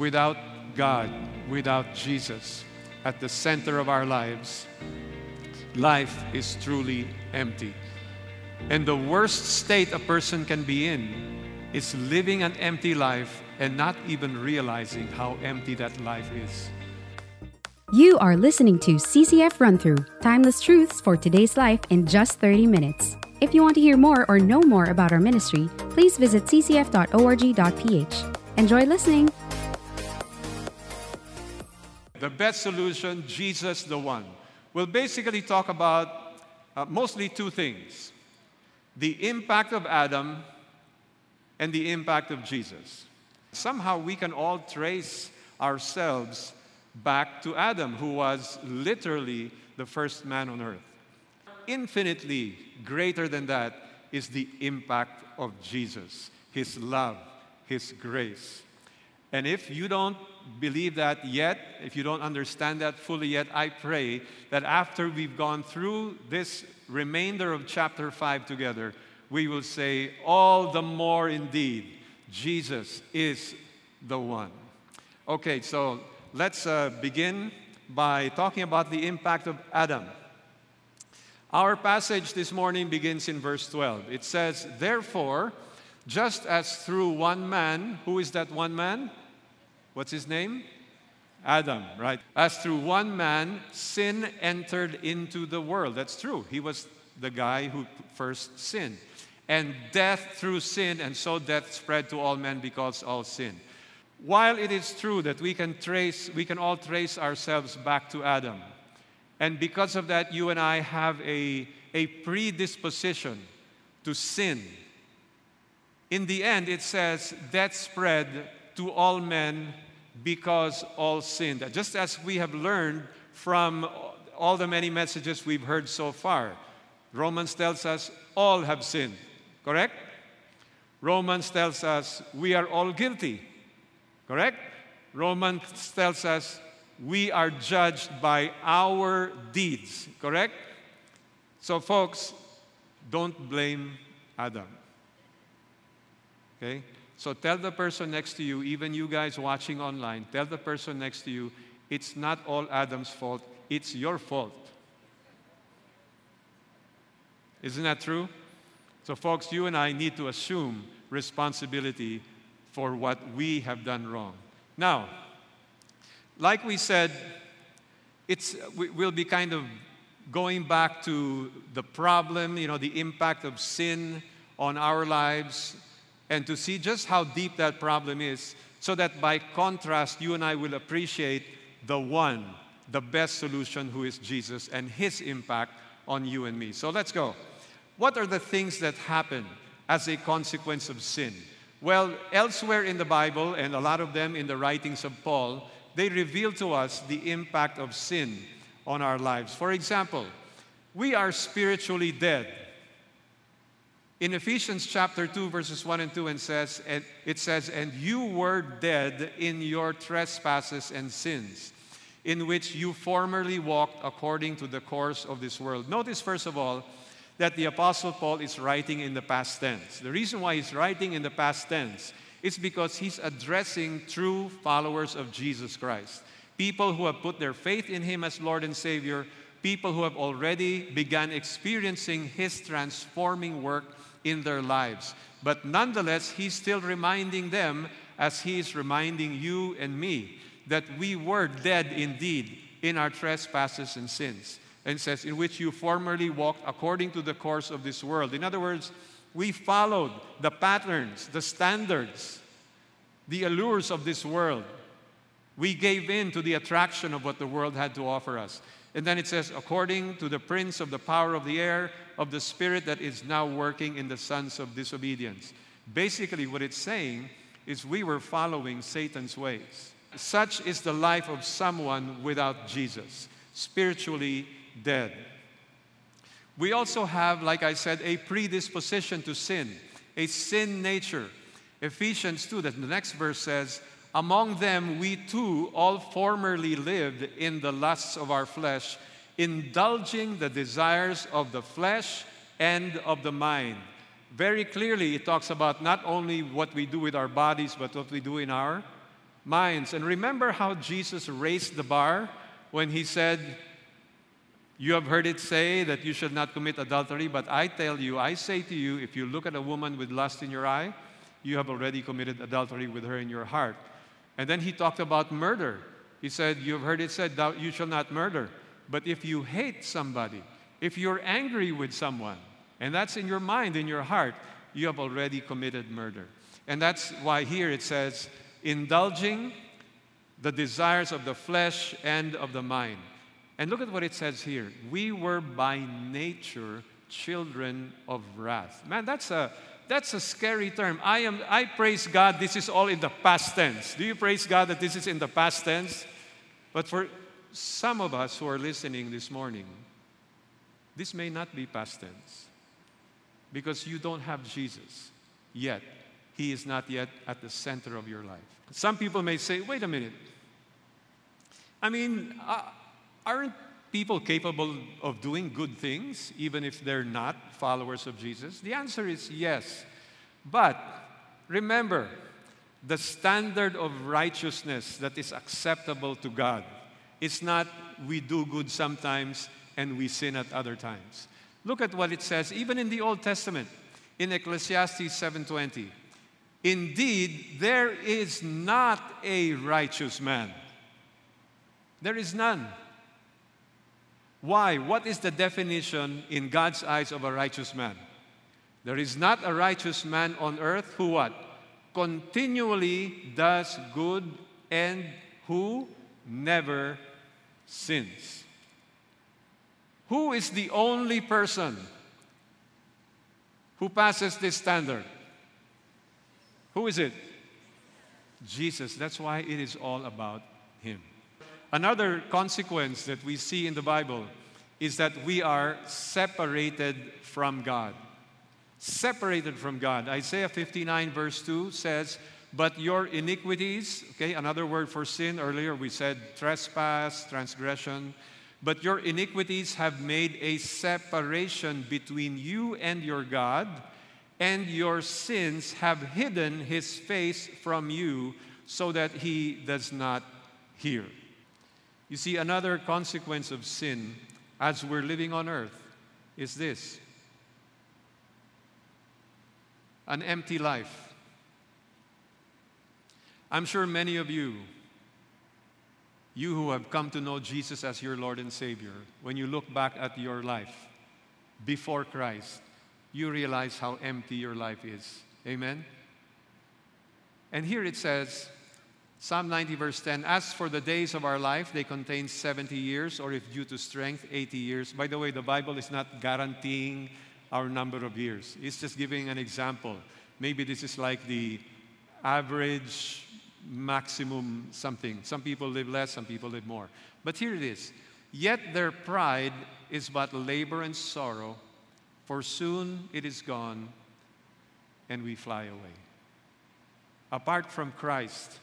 without God, without Jesus at the center of our lives, life is truly empty. And the worst state a person can be in is living an empty life and not even realizing how empty that life is. You are listening to CCF Run Through Timeless Truths for Today's Life in just 30 minutes. If you want to hear more or know more about our ministry, please visit ccf.org.ph. Enjoy listening. The best solution, Jesus the one. We'll basically talk about uh, mostly two things the impact of Adam and the impact of Jesus. Somehow we can all trace ourselves back to Adam, who was literally the first man on earth. Infinitely greater than that is the impact of Jesus, his love, his grace. And if you don't believe that yet, if you don't understand that fully yet, I pray that after we've gone through this remainder of chapter 5 together, we will say, All the more indeed, Jesus is the one. Okay, so let's uh, begin by talking about the impact of Adam. Our passage this morning begins in verse 12. It says, Therefore, just as through one man, who is that one man? What's his name? Adam, right? As through one man, sin entered into the world. That's true. He was the guy who first sinned. And death through sin, and so death spread to all men because all sin. While it is true that we can trace, we can all trace ourselves back to Adam, and because of that, you and I have a, a predisposition to sin. In the end, it says, death spread to all men because all sinned. Just as we have learned from all the many messages we've heard so far. Romans tells us all have sinned, correct? Romans tells us we are all guilty. Correct? Romans tells us we are judged by our deeds. Correct? So, folks, don't blame Adam. Okay? So tell the person next to you, even you guys watching online, tell the person next to you, it's not all Adam's fault, it's your fault. Isn't that true? So, folks, you and I need to assume responsibility for what we have done wrong. Now, like we said, it's, we'll be kind of going back to the problem, you know, the impact of sin on our lives, and to see just how deep that problem is, so that by contrast, you and I will appreciate the one, the best solution, who is Jesus, and his impact on you and me. So let's go. What are the things that happen as a consequence of sin? Well, elsewhere in the Bible, and a lot of them in the writings of Paul, they reveal to us the impact of sin on our lives. For example, we are spiritually dead. In Ephesians chapter 2, verses 1 and 2, and says, and it says, And you were dead in your trespasses and sins, in which you formerly walked according to the course of this world. Notice, first of all, that the Apostle Paul is writing in the past tense. The reason why he's writing in the past tense is because he's addressing true followers of Jesus Christ. People who have put their faith in him as Lord and Savior, people who have already begun experiencing his transforming work in their lives. But nonetheless, he's still reminding them, as he is reminding you and me, that we were dead indeed in our trespasses and sins and says, in which you formerly walked according to the course of this world. In other words, we followed the patterns, the standards, the allures of this world. We gave in to the attraction of what the world had to offer us. And then it says, according to the prince of the power of the air, of the spirit that is now working in the sons of disobedience. Basically, what it's saying is we were following Satan's ways. Such is the life of someone without Jesus, spiritually dead. We also have, like I said, a predisposition to sin, a sin nature. Ephesians 2, that the next verse says, Among them we too all formerly lived in the lusts of our flesh, indulging the desires of the flesh and of the mind. Very clearly, it talks about not only what we do with our bodies, but what we do in our minds. And remember how Jesus raised the bar when he said, You have heard it say that you should not commit adultery, but I tell you, I say to you, if you look at a woman with lust in your eye, you have already committed adultery with her in your heart. And then he talked about murder. He said, You have heard it said, You shall not murder. But if you hate somebody, if you're angry with someone, and that's in your mind, in your heart, you have already committed murder. And that's why here it says, indulging the desires of the flesh and of the mind. And look at what it says here. We were by nature children of wrath. Man, that's a that's a scary term. I am I praise God this is all in the past tense. Do you praise God that this is in the past tense? But for some of us who are listening this morning, this may not be past tense because you don't have Jesus yet. He is not yet at the center of your life. Some people may say, wait a minute. I mean, uh, aren't people capable of doing good things even if they're not followers of Jesus? The answer is yes. But remember, the standard of righteousness that is acceptable to God is not we do good sometimes and we sin at other times. Look at what it says even in the Old Testament in Ecclesiastes 7:20. Indeed, there is not a righteous man. There is none. Why? What is the definition in God's eyes of a righteous man? There is not a righteous man on earth who what? Continually does good and who never sins. Who is the only person who passes this standard? Who is it? Jesus. That's why it is all about. Another consequence that we see in the Bible is that we are separated from God. Separated from God. Isaiah 59, verse 2 says, But your iniquities, okay, another word for sin, earlier we said trespass, transgression, but your iniquities have made a separation between you and your God, and your sins have hidden his face from you so that he does not hear. You see, another consequence of sin as we're living on earth is this an empty life. I'm sure many of you you who have come to know Jesus as your Lord and Savior, when you look back at your life before Christ, you realize how empty your life is. Amen? And here it says, Psalm 90, verse 10 As for the days of our life, they contain 70 years, or if due to strength, 80 years. By the way, the Bible is not guaranteeing our number of years, it's just giving an example. Maybe this is like the average maximum something. Some people live less, some people live more. But here it is. Yet their pride is but labor and sorrow, for soon it is gone and we fly away. Apart from Christ,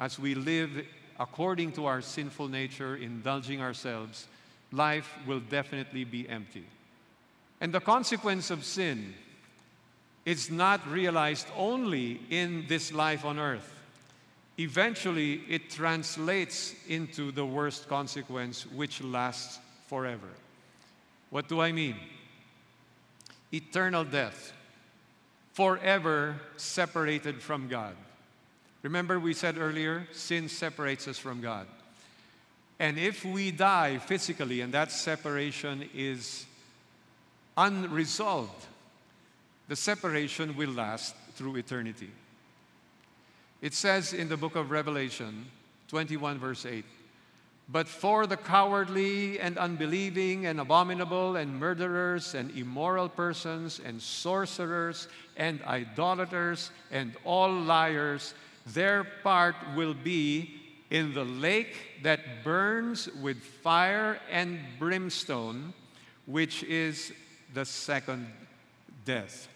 as we live according to our sinful nature, indulging ourselves, life will definitely be empty. And the consequence of sin it's not realized only in this life on earth. Eventually, it translates into the worst consequence, which lasts forever. What do I mean? Eternal death, forever separated from God. Remember, we said earlier, sin separates us from God. And if we die physically and that separation is unresolved, the separation will last through eternity. It says in the book of Revelation 21, verse 8, but for the cowardly and unbelieving and abominable and murderers and immoral persons and sorcerers and idolaters and all liars, their part will be in the lake that burns with fire and brimstone, which is the second death.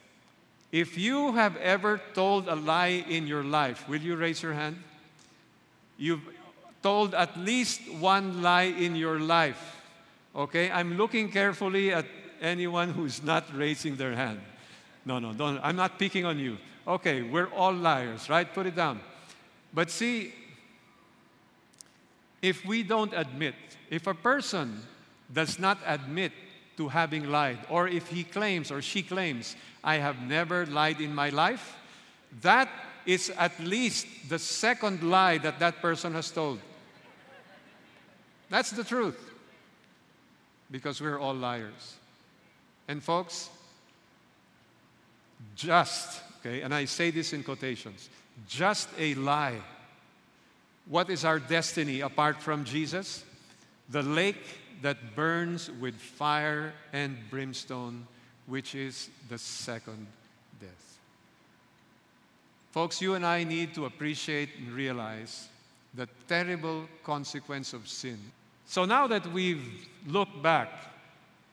If you have ever told a lie in your life, will you raise your hand? You've told at least one lie in your life. Okay? I'm looking carefully at anyone who's not raising their hand. No, no, don't. I'm not picking on you. Okay, we're all liars, right? Put it down. But see, if we don't admit, if a person does not admit to having lied, or if he claims or she claims, I have never lied in my life, that is at least the second lie that that person has told. That's the truth. Because we're all liars. And folks, just, okay, and I say this in quotations, just a lie. What is our destiny apart from Jesus? The lake that burns with fire and brimstone, which is the second death. Folks, you and I need to appreciate and realize the terrible consequence of sin. So now that we've looked back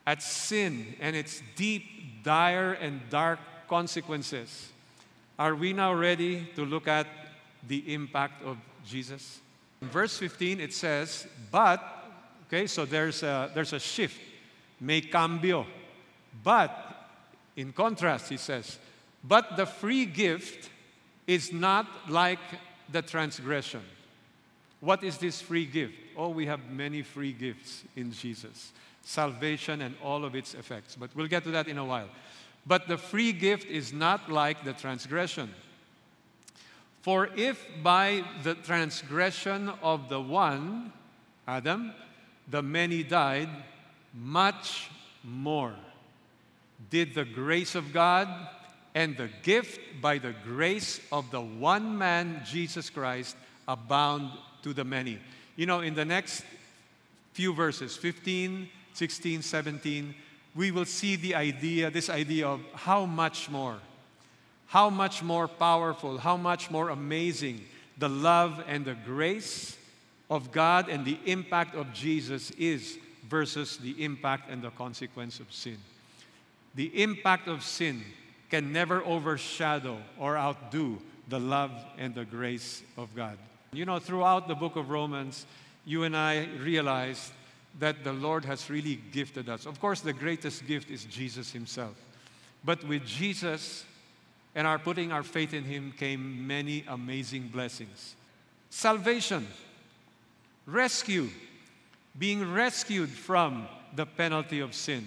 at sin and its deep, dire, and dark consequences, are we now ready to look at the impact of Jesus? In verse 15, it says, But, okay, so there's a, there's a shift. May cambio. But, in contrast, he says, But the free gift is not like the transgression. What is this free gift? Oh, we have many free gifts in Jesus salvation and all of its effects. But we'll get to that in a while. But the free gift is not like the transgression. For if by the transgression of the one, Adam, the many died, much more did the grace of God and the gift by the grace of the one man, Jesus Christ, abound to the many. You know, in the next few verses, 15, 16, 17, we will see the idea, this idea of how much more, how much more powerful, how much more amazing the love and the grace of God and the impact of Jesus is versus the impact and the consequence of sin. The impact of sin can never overshadow or outdo the love and the grace of God. You know, throughout the book of Romans, you and I realize that the Lord has really gifted us. Of course, the greatest gift is Jesus Himself. But with Jesus and our putting our faith in Him came many amazing blessings. Salvation, rescue, being rescued from the penalty of sin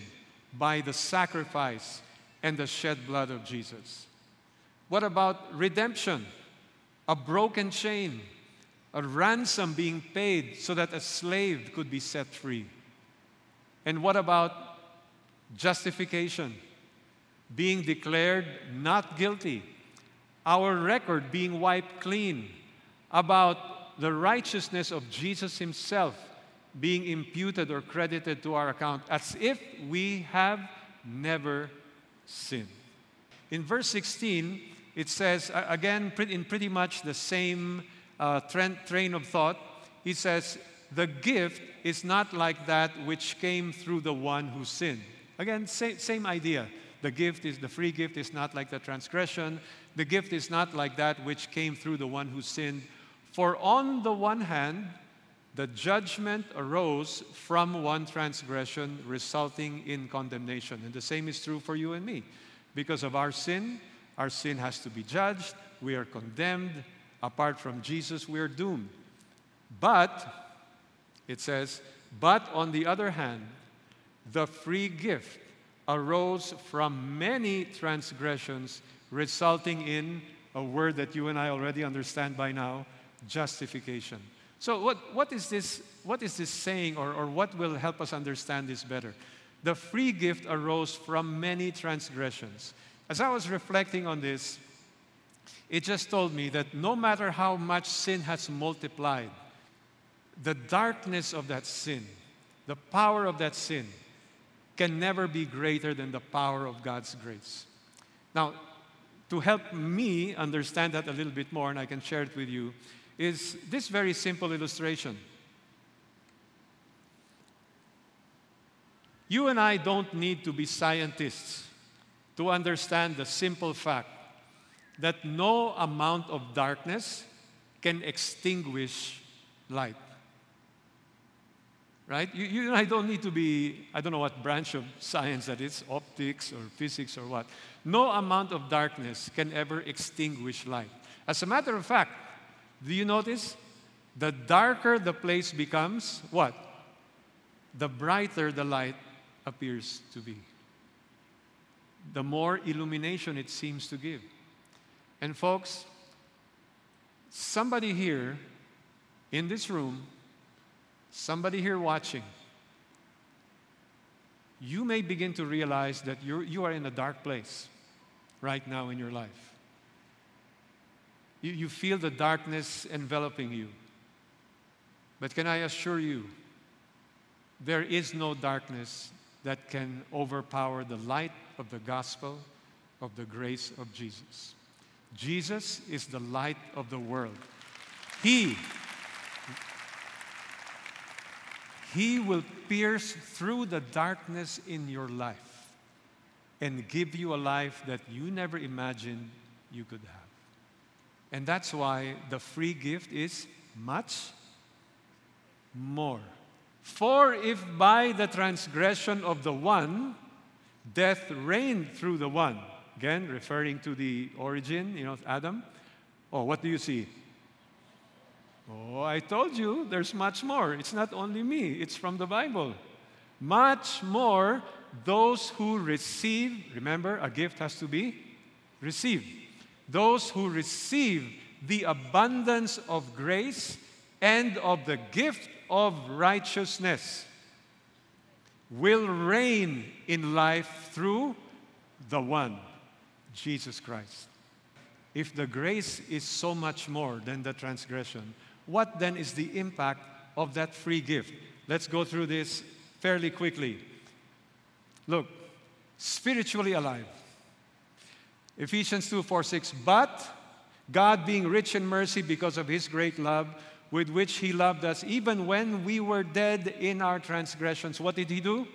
by the sacrifice and the shed blood of Jesus. What about redemption? A broken chain, a ransom being paid so that a slave could be set free. And what about justification? Being declared not guilty, our record being wiped clean, about the righteousness of Jesus Himself being imputed or credited to our account as if we have never sinned. In verse 16, it says, again, in pretty much the same uh, train, train of thought, he says, the gift is not like that which came through the one who sinned. Again, same, same idea. The gift is the free gift is not like the transgression. The gift is not like that which came through the one who sinned. For on the one hand, the judgment arose from one transgression, resulting in condemnation. And the same is true for you and me. Because of our sin, our sin has to be judged. We are condemned. Apart from Jesus, we are doomed. But, it says, but on the other hand, the free gift arose from many transgressions, resulting in a word that you and I already understand by now justification. So, what, what, is, this, what is this saying, or, or what will help us understand this better? The free gift arose from many transgressions. As I was reflecting on this, it just told me that no matter how much sin has multiplied, the darkness of that sin, the power of that sin, can never be greater than the power of God's grace. Now, to help me understand that a little bit more, and I can share it with you, is this very simple illustration. You and I don't need to be scientists to understand the simple fact that no amount of darkness can extinguish light. Right? You, you I don't need to be, I don't know what branch of science that is, optics or physics or what. No amount of darkness can ever extinguish light. As a matter of fact, Do you notice? The darker the place becomes, what? The brighter the light appears to be. The more illumination it seems to give. And, folks, somebody here in this room, somebody here watching, you may begin to realize that you're, you are in a dark place right now in your life. You, you feel the darkness enveloping you. But can I assure you, there is no darkness that can overpower the light of the gospel of the grace of Jesus. Jesus is the light of the world. He He will pierce through the darkness in your life and give you a life that you never imagined you could have. And that's why the free gift is much more. For if by the transgression of the one, death reigned through the one, again referring to the origin, you know, Adam, oh, what do you see? Oh, I told you there's much more. It's not only me, it's from the Bible. Much more those who receive, remember, a gift has to be received. Those who receive the abundance of grace and of the gift of righteousness will reign in life through the one, Jesus Christ. If the grace is so much more than the transgression, what then is the impact of that free gift? Let's go through this fairly quickly. Look, spiritually alive. Ephesians 2 4 6. But God, being rich in mercy because of his great love, with which he loved us, even when we were dead in our transgressions, what did he do?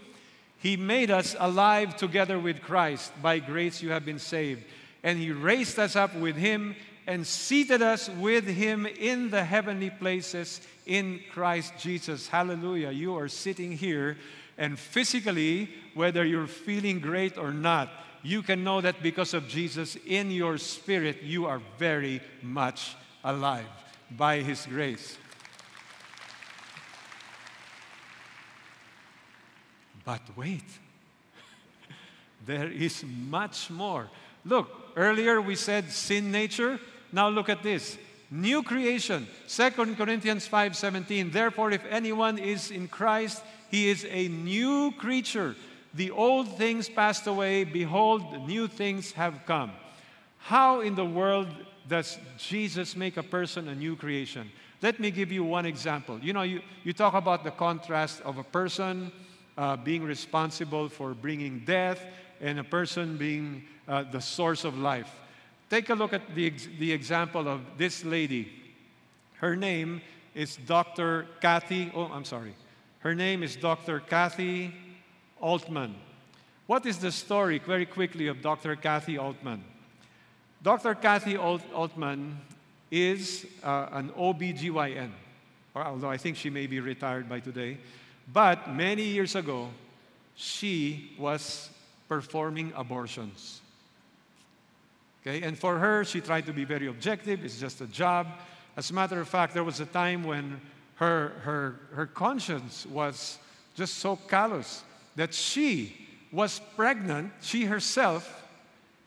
He made us alive together with Christ. By grace you have been saved. And he raised us up with him and seated us with him in the heavenly places in Christ Jesus. Hallelujah. You are sitting here, and physically, whether you're feeling great or not, you can know that because of Jesus in your spirit, you are very much alive by his grace. But wait, there is much more. Look, earlier we said sin nature. Now look at this. New creation. 2 Corinthians 5:17. Therefore if anyone is in Christ, he is a new creature. The old things passed away, behold, new things have come. How in the world does Jesus make a person a new creation? Let me give you one example. You know, you, you talk about the contrast of a person uh, being responsible for bringing death and a person being uh, the source of life. Take a look at the, the example of this lady. Her name is Dr. Kathi, oh, I'm sorry. Her name is Dr. Kathi Aultman. What is the story, very quickly, of Dr. Kathi Aultman? Dr. Kathi Alt- Aultman is uh, an OBGYN, although I think she may be retired by today. But many years ago, she was performing abortions. Okay? And for her, she tried to be very objective. It's just a job. As a matter of fact, there was a time when her, her, her conscience was just so callous that she was pregnant, she herself,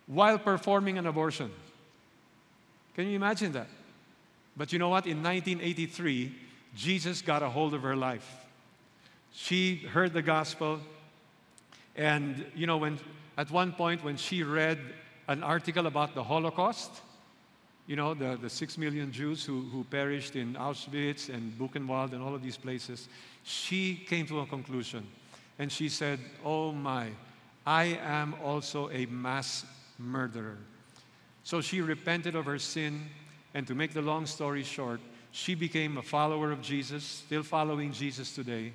while performing an abortion. Can you imagine that? But you know what? In 1983, Jesus got a hold of her life. She heard the gospel, and you know, when at one point when she read an article about the Holocaust, you know, the, the six million Jews who, who perished in Auschwitz and Buchenwald and all of these places, she came to a conclusion. And she said, Oh my, I am also a mass murderer. So she repented of her sin, and to make the long story short, she became a follower of Jesus, still following Jesus today.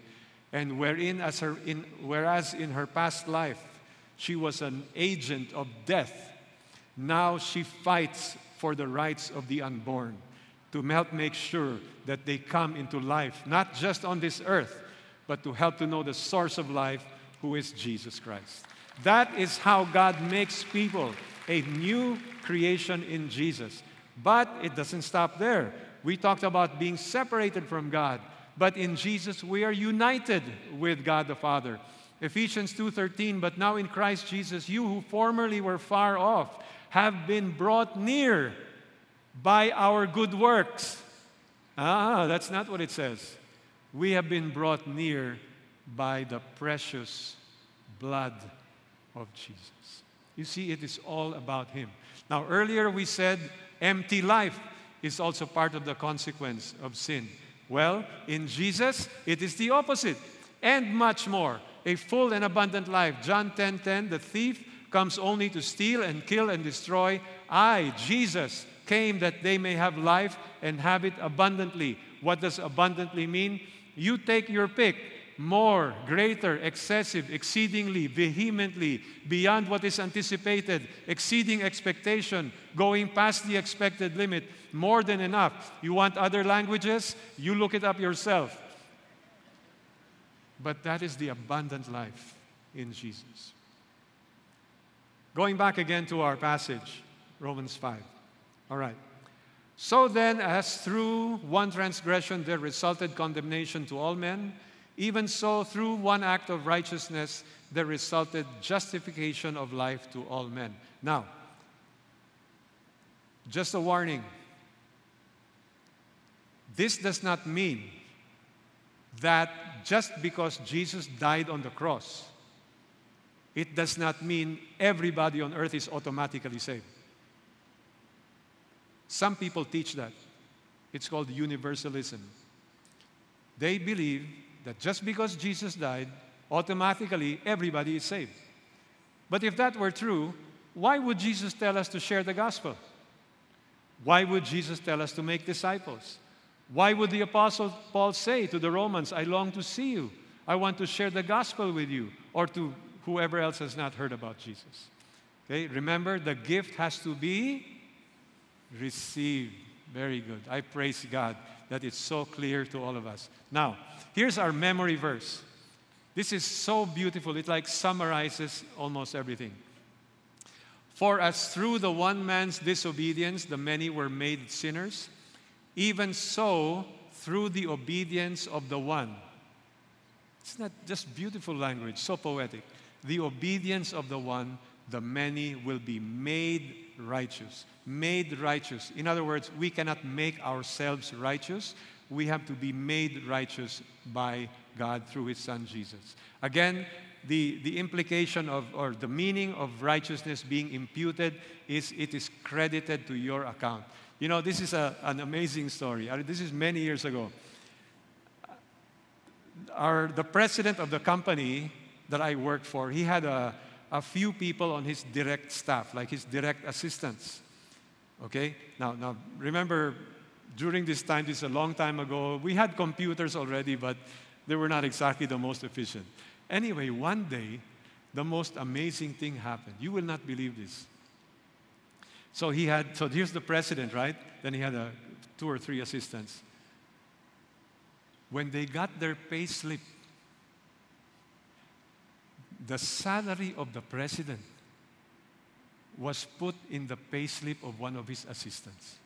And wherein as her in, whereas in her past life, she was an agent of death now she fights for the rights of the unborn to help make sure that they come into life, not just on this earth, but to help to know the source of life, who is Jesus Christ. That is how God makes people a new creation in Jesus. But it doesn't stop there. We talked about being separated from God, but in Jesus we are united with God the Father. Ephesians 2:13 But now in Christ Jesus you who formerly were far off have been brought near by our good works. Ah, that's not what it says. We have been brought near by the precious blood of Jesus. You see, it is all about Him. Now, earlier we said empty life is also part of the consequence of sin. Well, in Jesus, it is the opposite and much more. A full and abundant life. John 10:10, 10, 10, the thief comes only to steal and kill and destroy. I, Jesus, came that they may have life and have it abundantly. What does abundantly mean? You take your pick more, greater, excessive, exceedingly, vehemently, beyond what is anticipated, exceeding expectation, going past the expected limit, more than enough. You want other languages? You look it up yourself. But that is the abundant life in Jesus. Going back again to our passage, Romans 5. All right. So then, as through one transgression there resulted condemnation to all men, even so through one act of righteousness there resulted justification of life to all men. Now, just a warning. This does not mean that just because Jesus died on the cross, it does not mean everybody on earth is automatically saved. Some people teach that. It's called universalism. They believe that just because Jesus died, automatically everybody is saved. But if that were true, why would Jesus tell us to share the gospel? Why would Jesus tell us to make disciples? Why would the Apostle Paul say to the Romans, I long to see you? I want to share the gospel with you, or to whoever else has not heard about Jesus. Okay, remember the gift has to be received. Very good. I praise God that it's so clear to all of us. Now, here's our memory verse. This is so beautiful. It like summarizes almost everything. For as through the one man's disobedience the many were made sinners, even so through the obedience of the one. It's not just beautiful language, so poetic the obedience of the one, the many will be made righteous. Made righteous. In other words, we cannot make ourselves righteous. We have to be made righteous by God through His Son Jesus. Again, the, the implication of, or the meaning of righteousness being imputed is it is credited to your account. You know, this is a, an amazing story. This is many years ago. Our, the president of the company that I worked for, he had a, a few people on his direct staff, like his direct assistants. Okay? Now, now remember, during this time, this is a long time ago, we had computers already, but they were not exactly the most efficient. Anyway, one day, the most amazing thing happened. You will not believe this. So he had, so here's the president, right? Then he had a, two or three assistants. When they got their pay slip, the salary of the president was put in the payslip of one of his assistants.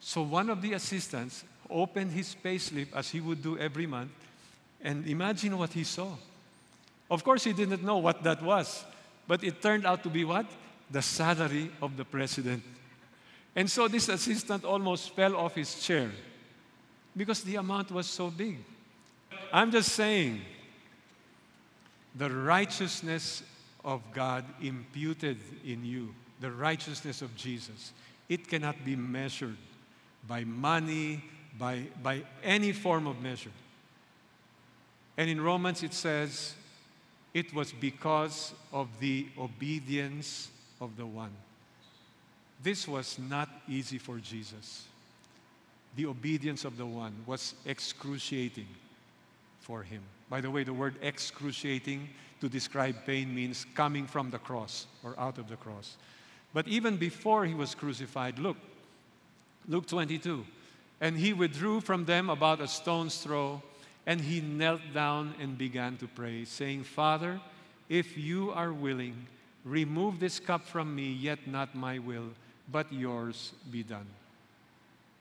So one of the assistants opened his payslip as he would do every month, and imagine what he saw. Of course, he didn't know what that was, but it turned out to be what? The salary of the president. And so this assistant almost fell off his chair because the amount was so big. I'm just saying, the righteousness of God imputed in you, the righteousness of Jesus, it cannot be measured by money, by, by any form of measure. And in Romans it says, it was because of the obedience of the one. This was not easy for Jesus. The obedience of the one was excruciating for him. By the way, the word excruciating to describe pain means coming from the cross or out of the cross. But even before he was crucified, look, Luke 22. And he withdrew from them about a stone's throw, and he knelt down and began to pray, saying, Father, if you are willing, remove this cup from me, yet not my will, but yours be done.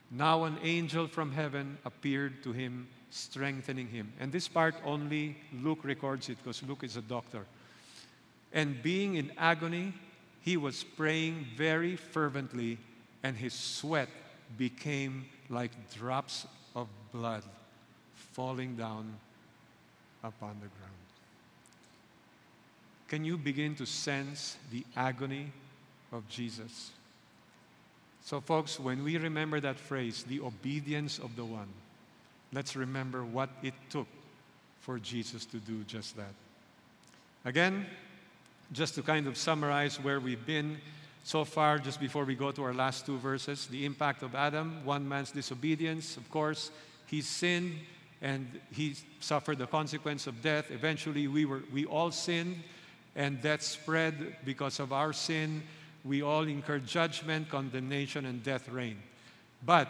Now an angel from heaven appeared to him, strengthening him. And this part only Luke records it because Luke is a doctor. And being in agony, he was praying very fervently, and his sweat became like drops of blood falling down upon the ground. Can you begin to sense the agony of Jesus? So, folks, when we remember that phrase, the obedience of the one, let's remember what it took for Jesus to do just that. Again, just to kind of summarize where we've been so far, just before we go to our last two verses, the impact of Adam, one man's disobedience, of course, he sinned and he suffered the consequence of death. Eventually, we, were, we all sinned, and death spread because of our sin we all incur judgment, condemnation, and death reign. But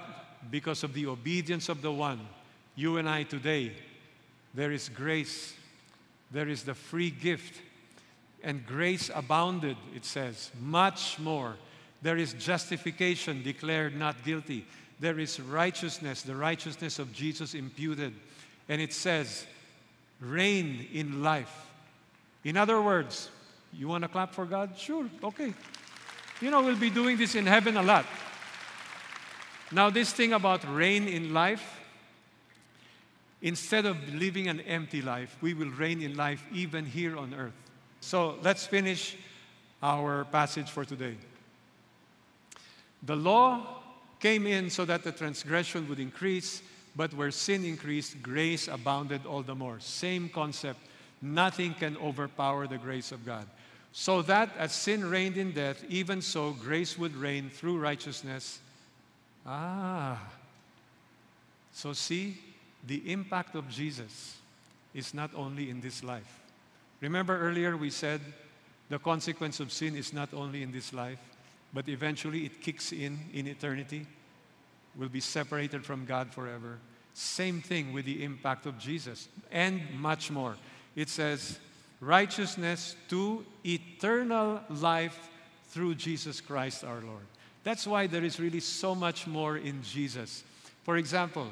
because of the obedience of the one, you and I today, there is grace. There is the free gift. And grace abounded, it says, much more. There is justification declared not guilty. There is righteousness, the righteousness of Jesus imputed. And it says, reign in life. In other words, you want to clap for God? Sure, okay. You know, we'll be doing this in heaven a lot. Now, this thing about reign in life, instead of living an empty life, we will reign in life even here on earth. So let's finish our passage for today. The law came in so that the transgression would increase, but where sin increased, grace abounded all the more. Same concept. Nothing can overpower the grace of God so that as sin reigned in death, even so grace would reign through righteousness. Ah. So, see, the impact of Jesus is not only in this life. Remember earlier we said the consequence of sin is not only in this life, but eventually it kicks in in eternity. We'll be separated from God forever. Same thing with the impact of Jesus, and much more. It says, righteousness to eternal life through Jesus Christ our Lord. That's why there is really so much more in Jesus. For example,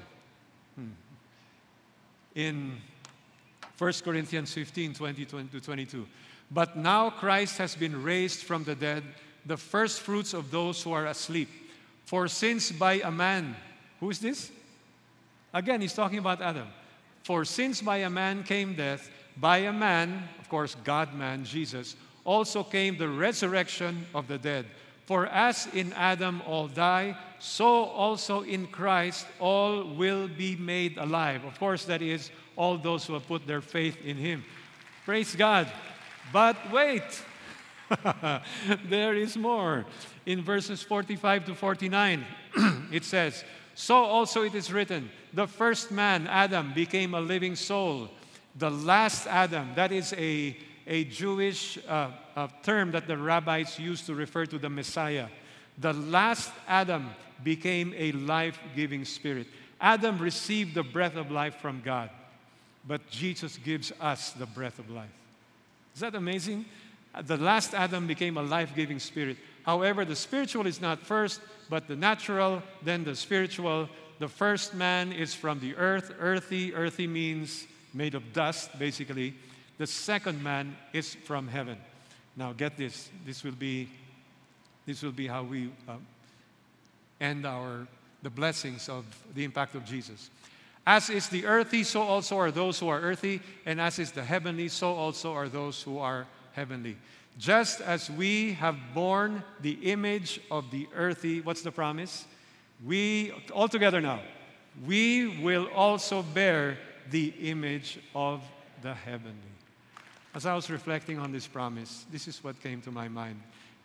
hmm, in 1 Corinthians 15 20 to 22, but now Christ has been raised from the dead, the first fruits of those who are asleep. For since by a man, who is this? Again, he's talking about Adam. For since by a man came death, by a man, of course, God man, Jesus, also came the resurrection of the dead. For as in Adam all die, so also in Christ all will be made alive. Of course, that is all those who have put their faith in Him. Praise God. But wait, there is more. In verses 45 to 49, it says, So also it is written, the first man, Adam, became a living soul the last Adam. That is a, a Jewish uh, a term that the rabbis used to refer to the Messiah. The last Adam became a life giving spirit. Adam received the breath of life from God, but Jesus gives us the breath of life. Is that amazing? The last Adam became a life giving spirit. However, the spiritual is not first, but the natural, then the spiritual. The first man is from the earth. Earthy, earthy means made of dust, basically. The second man is from heaven. Now, get this. This will be, this will be how we uh, end our the blessings of the impact of Jesus. As is the earthy, so also are those who are earthy, and as is the heavenly, so also are those who are heavenly. Just as we have borne the image of the earthy, what's the promise? We, all together now, we will also bear the image of the heavenly. As I was reflecting on this promise, this is what came to my mind.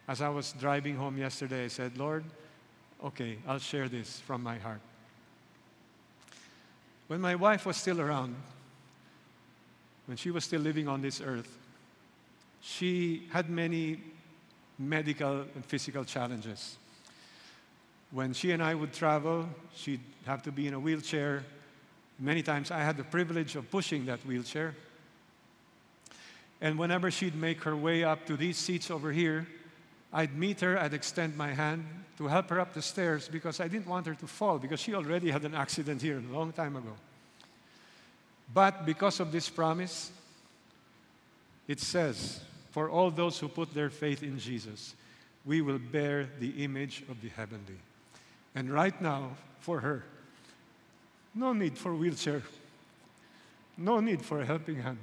As I was driving home yesterday, I said, Lord, okay, I'll share this from my heart. When my wife was still around, when she was still living on this earth, she had many medical and physical challenges. When she and I would travel, she'd have to be in a wheelchair. Many times I had the privilege of pushing that wheelchair. And whenever she'd make her way up to these seats over here, I'd meet her, I'd extend my hand to help her up the stairs because I didn't want her to fall because she already had an accident here a long time ago. But because of this promise, it says, for all those who put their faith in Jesus, we will bear the image of the heavenly. And right now, for her, no need for wheelchair, no need for a helping hand,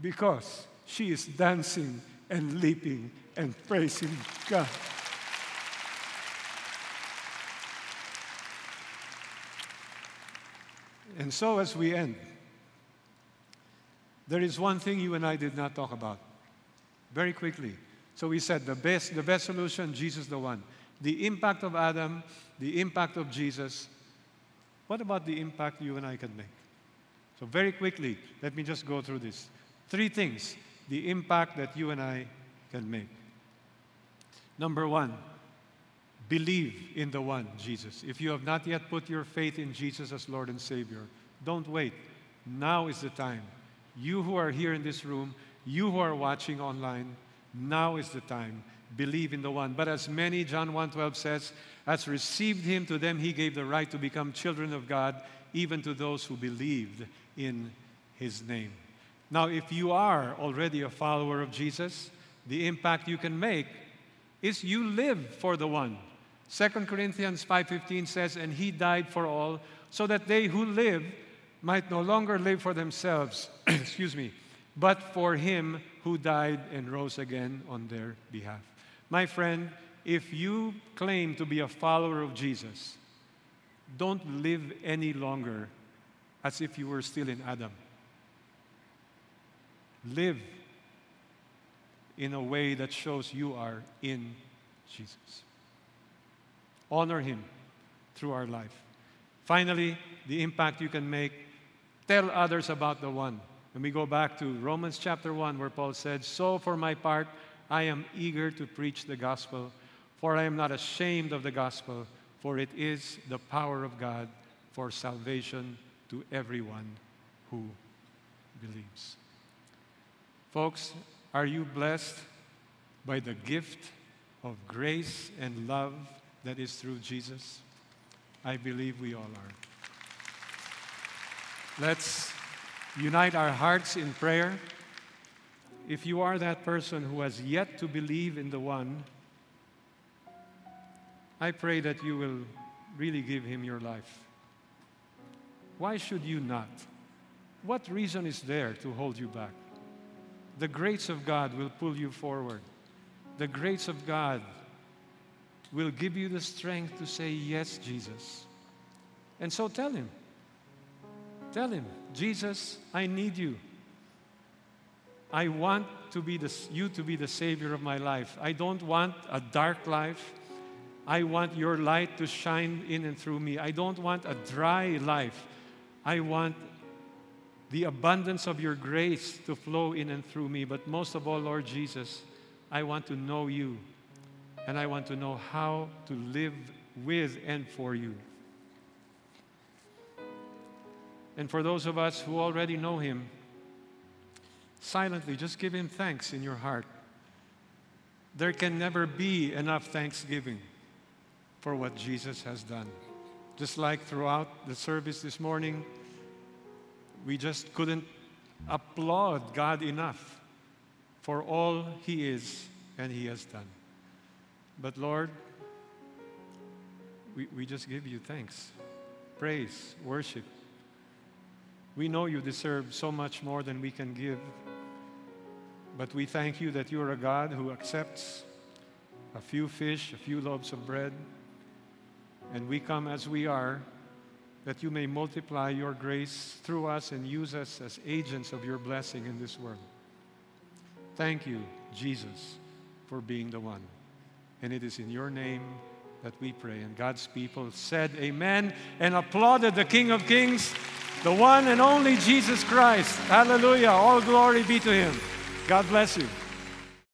because she is dancing and leaping and praising God. And so, as we end, there is one thing you and I did not talk about very quickly. So we said the best, the best solution, Jesus the one. The impact of Adam, the impact of Jesus. What about the impact you and I can make? So, very quickly, let me just go through this. Three things the impact that you and I can make. Number one, believe in the one, Jesus. If you have not yet put your faith in Jesus as Lord and Savior, don't wait. Now is the time. You who are here in this room, you who are watching online, now is the time. Believe in the one. But as many, John 1:12 says, as received him, to them he gave the right to become children of God, even to those who believed in his name. Now, if you are already a follower of Jesus, the impact you can make is you live for the one. 2 Corinthians 5:15 says, "And he died for all, so that they who live might no longer live for themselves, excuse me, but for him who died and rose again on their behalf." My friend, if you claim to be a follower of Jesus, don't live any longer as if you were still in Adam. Live in a way that shows you are in Jesus. Honor Him through our life. Finally, the impact you can make tell others about the one. When we go back to Romans chapter 1, where Paul said, So for my part, I am eager to preach the gospel, for I am not ashamed of the gospel, for it is the power of God for salvation to everyone who believes. Folks, are you blessed by the gift of grace and love that is through Jesus? I believe we all are. Let's unite our hearts in prayer. If you are that person who has yet to believe in the one, I pray that you will really give him your life. Why should you not? What reason is there to hold you back? The grace of God will pull you forward. The grace of God will give you the strength to say, Yes, Jesus. And so tell Him. Tell Him, Jesus, I need you. I want to be the, you to be the Savior of my life. I don't want a dark life. I want your light to shine in and through me. I don't want a dry life. I want the abundance of your grace to flow in and through me. But most of all, Lord Jesus, I want to know you and I want to know how to live with and for you. And for those of us who already know him, silently just give him thanks in your heart. There can never be enough thanksgiving for what Jesus has done. Just like throughout the service this morning, we just couldn't applaud God enough for all He is and He has done. But Lord, we, we just give you thanks, praise, worship. We know you deserve so much more than we can give. But we thank you that you are a God who accepts a few fish, a few loaves of bread, and we come as we are that you may multiply your grace through us and use us as agents of your blessing in this world. Thank you, Jesus, for being the one. And it is in your name that we pray. And God's people said, Amen, and applauded the King of Kings, the one and only Jesus Christ. Hallelujah. All glory be to him. God bless you.